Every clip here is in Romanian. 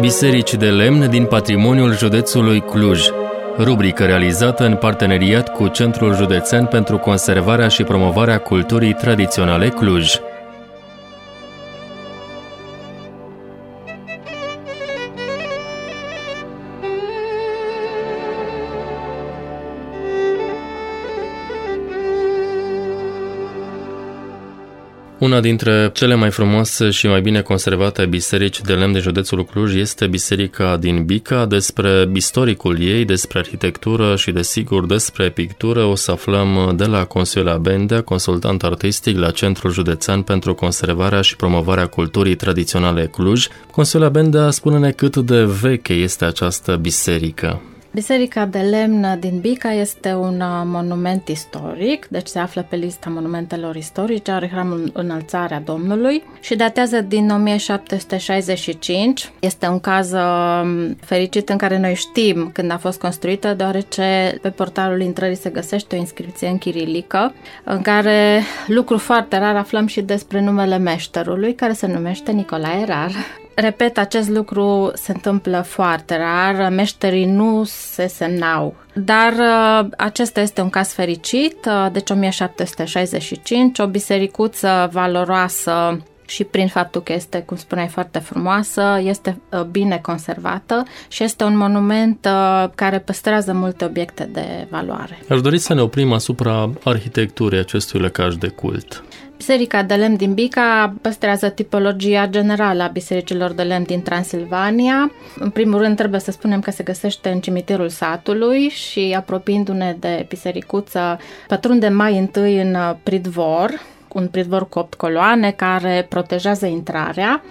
Biserici de lemn din patrimoniul județului Cluj. Rubrică realizată în parteneriat cu Centrul Județean pentru Conservarea și Promovarea Culturii Tradiționale Cluj. Una dintre cele mai frumoase și mai bine conservate biserici de lemn de județul Cluj este biserica din Bica. Despre istoricul ei, despre arhitectură și, desigur, despre pictură o să aflăm de la Consuela Bendea, consultant artistic la Centrul Județean pentru Conservarea și Promovarea Culturii Tradiționale Cluj. Consuela Bendea, spune-ne cât de veche este această biserică. Biserica de lemn din Bica este un uh, monument istoric, deci se află pe lista monumentelor istorice, are hramul Înălțarea Domnului și datează din 1765. Este un caz uh, fericit în care noi știm când a fost construită, deoarece pe portalul intrării se găsește o inscripție în chirilică, în care, lucru foarte rar, aflăm și despre numele meșterului, care se numește Nicolae Rar. Repet, acest lucru se întâmplă foarte rar, meșterii nu se semnau. Dar uh, acesta este un caz fericit, uh, deci 1765, o bisericuță valoroasă și prin faptul că este, cum spuneai, foarte frumoasă, este uh, bine conservată și este un monument care păstrează multe obiecte de valoare. Aș dori să ne oprim asupra arhitecturii acestui lăcaș de cult. Biserica de lemn din Bica păstrează tipologia generală a bisericilor de lemn din Transilvania. În primul rând trebuie să spunem că se găsește în cimitirul satului și apropiindu-ne de bisericuță pătrunde mai întâi în pridvor, un pridvor cu opt coloane care protejează intrarea.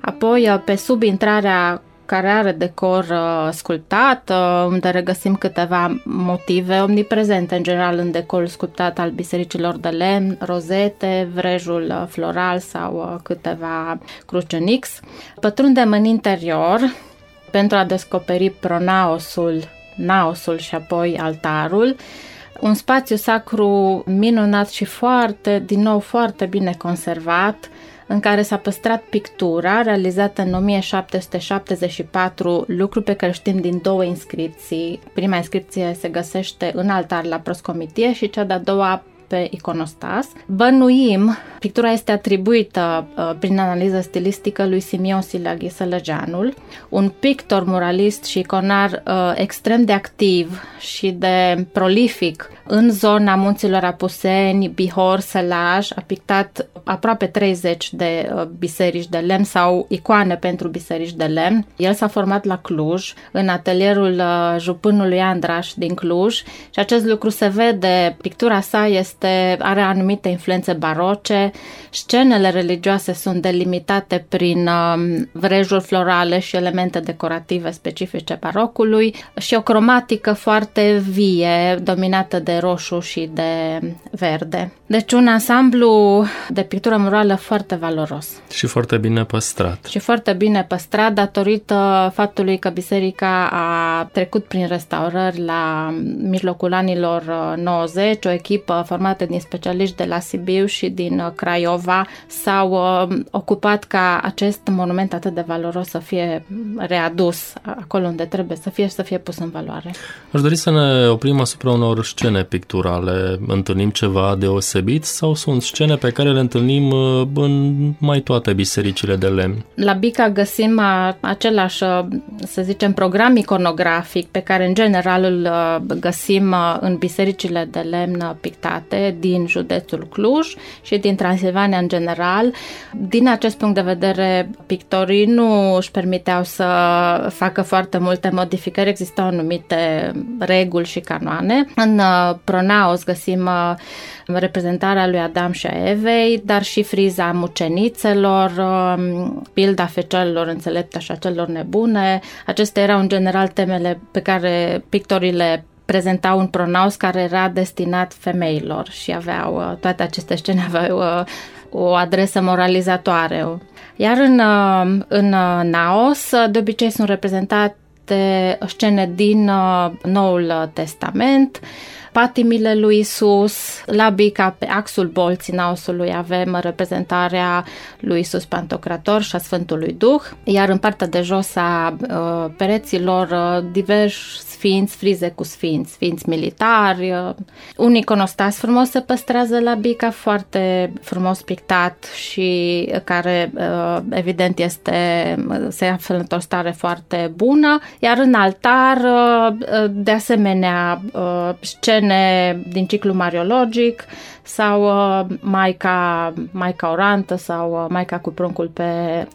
Apoi, pe sub intrarea care are decor uh, sculptat, uh, unde regăsim câteva motive omniprezente în general în decorul sculptat al bisericilor de lemn, rozete, vrejul uh, floral sau uh, câteva crucenix. Pătrundem în interior pentru a descoperi pronaosul, naosul și apoi altarul. Un spațiu sacru minunat și foarte, din nou, foarte bine conservat, în care s-a păstrat pictura realizată în 1774, lucru pe care știm din două inscripții. Prima inscripție se găsește în altar la proscomitie și cea de-a doua pe iconostas. Bănuim, pictura este atribuită uh, prin analiză stilistică lui Simion Silaghi Sălăgeanul, un pictor muralist și iconar uh, extrem de activ și de prolific în zona munților Apuseni, Bihor, Sălaj, a pictat aproape 30 de uh, biserici de lemn sau icoane pentru biserici de lemn. El s-a format la Cluj, în atelierul uh, jupânului Andraș din Cluj și acest lucru se vede, pictura sa este, are anumite influențe baroce, scenele religioase sunt delimitate prin um, vrejuri florale și elemente decorative specifice barocului și o cromatică foarte vie, dominată de roșu și de verde. Deci un ansamblu de pictură murală foarte valoros. Și foarte bine păstrat. Și foarte bine păstrat datorită faptului că biserica a trecut prin restaurări la mijlocul anilor 90, uh, o echipă formată din specialiști de la Sibiu și din uh, Craiova s-au uh, ocupat ca acest monument atât de valoros să fie readus acolo unde trebuie să fie și să fie pus în valoare. Aș dori să ne oprim asupra unor scene picturale. Întâlnim ceva deosebit sau sunt scene pe care le întâlnim uh, în mai toate bisericile de lemn? La Bica găsim același, uh, să zicem, program iconografic pe care în general îl uh, găsim în bisericile de lemn pictate din județul Cluj și din Transilvania în general. Din acest punct de vedere, pictorii nu își permiteau să facă foarte multe modificări, existau anumite reguli și canoane. În Pronaos găsim reprezentarea lui Adam și a Evei, dar și friza mucenițelor, um, pilda fecelelor înțelepte și a celor nebune. Acestea erau în general temele pe care pictorii le prezentau un pronaus care era destinat femeilor și aveau, uh, toate aceste scene aveau uh, o adresă moralizatoare. Iar în, uh, în Naos, de obicei sunt reprezentate scene din Noul Testament, patimile lui Isus. La Bica, pe axul bolții naosului, avem reprezentarea lui Isus Pantocrator și a Sfântului Duh, iar în partea de jos a uh, pereților uh, diversi sfinți, frize cu sfinți, sfinți militari. Uh, un iconostas frumos se păstrează la Bica, foarte frumos pictat și care uh, evident este, se află într-o stare foarte bună, iar în altar uh, de asemenea scene din ciclu mariologic sau Maica, Maica Orantă sau Maica cu pruncul pe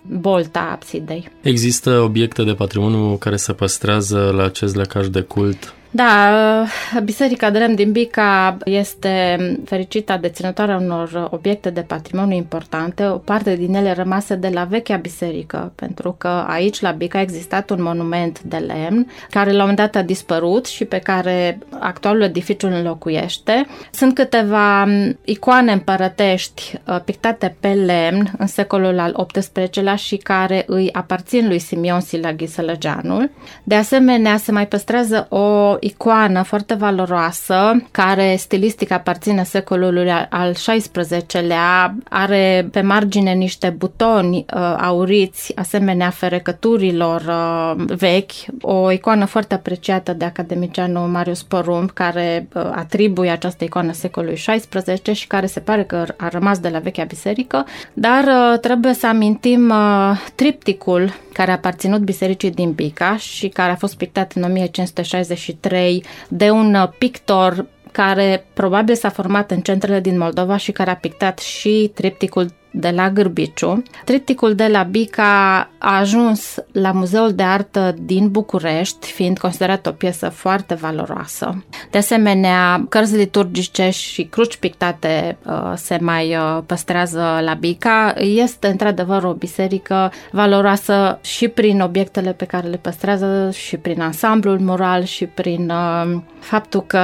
bolta absidei. Există obiecte de patrimoniu care se păstrează la acest lăcaș de cult da, Biserica de Lemn din Bica este fericită deținătoare unor obiecte de patrimoniu importante, o parte din ele rămase de la vechea biserică, pentru că aici la Bica a existat un monument de lemn care la un moment dat a dispărut și pe care actualul edificiu îl înlocuiește. Sunt câteva icoane împărătești uh, pictate pe lemn în secolul al XVIII-lea și care îi aparțin lui Simion Silaghi Sălăgeanul. De asemenea, se mai păstrează o icoană foarte valoroasă, care stilistic aparține secolului al XVI-lea, are pe margine niște butoni uh, auriți, asemenea ferecăturilor uh, vechi, o icoană foarte apreciată de academicianul Marius Porumb, care uh, atribuie această icoană secolului XVI și care se pare că a rămas de la vechea biserică, dar uh, trebuie să amintim uh, tripticul care a aparținut bisericii din Bica și care a fost pictat în 1563 3 de un uh, pictor care probabil s-a format în centrele din Moldova și care a pictat și tripticul de la Gârbiciu. Tripticul de la Bica a ajuns la Muzeul de Artă din București, fiind considerat o piesă foarte valoroasă. De asemenea, cărți liturgice și cruci pictate uh, se mai uh, păstrează la Bica. Este într-adevăr o biserică valoroasă și prin obiectele pe care le păstrează și prin ansamblul mural și prin uh, faptul că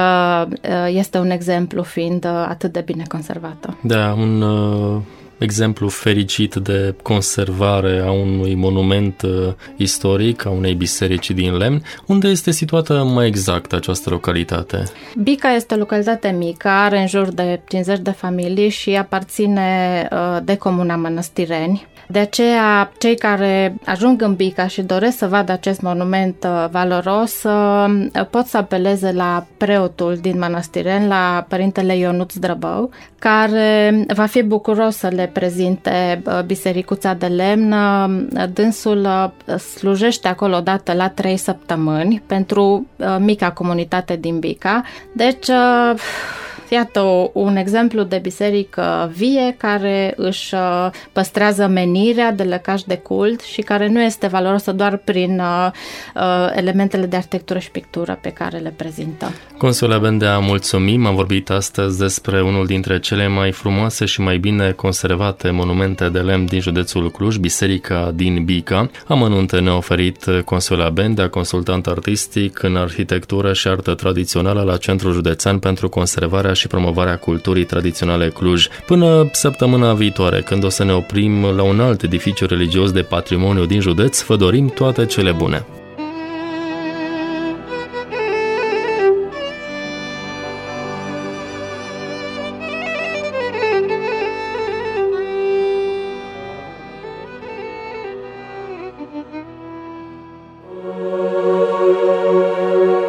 este un exemplu fiind atât de bine conservată. Da, un exemplu fericit de conservare a unui monument uh, istoric, a unei biserici din lemn. Unde este situată mai exact această localitate? Bica este o localitate mică, are în jur de 50 de familii și aparține uh, de comuna Mănăstireni. De aceea, cei care ajung în Bica și doresc să vadă acest monument uh, valoros pot să apeleze la preotul din Mănăstiren, la părintele Ionuț Drăbău, care va fi bucuros să le prezinte bisericuța de lemn. Dânsul slujește acolo odată la trei săptămâni pentru mica comunitate din Bica. Deci Iată un exemplu de biserică vie care își uh, păstrează menirea de lăcaș de cult și care nu este valoroasă doar prin uh, uh, elementele de arhitectură și pictură pe care le prezintă. Consula Bendea, mulțumim. Am vorbit astăzi despre unul dintre cele mai frumoase și mai bine conservate monumente de lemn din județul Cluj, Biserica din Bica. Amănunte ne-a oferit Consula Bendea, consultant artistic în arhitectură și artă tradițională la Centrul Județean pentru Conservarea și promovarea culturii tradiționale Cluj. Până săptămâna viitoare, când o să ne oprim la un alt edificiu religios de patrimoniu din județ, vă dorim toate cele bune!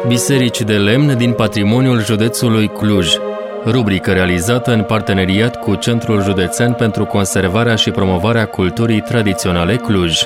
Biserici de lemn din patrimoniul județului Cluj rubrică realizată în parteneriat cu Centrul Județean pentru Conservarea și Promovarea Culturii Tradiționale Cluj.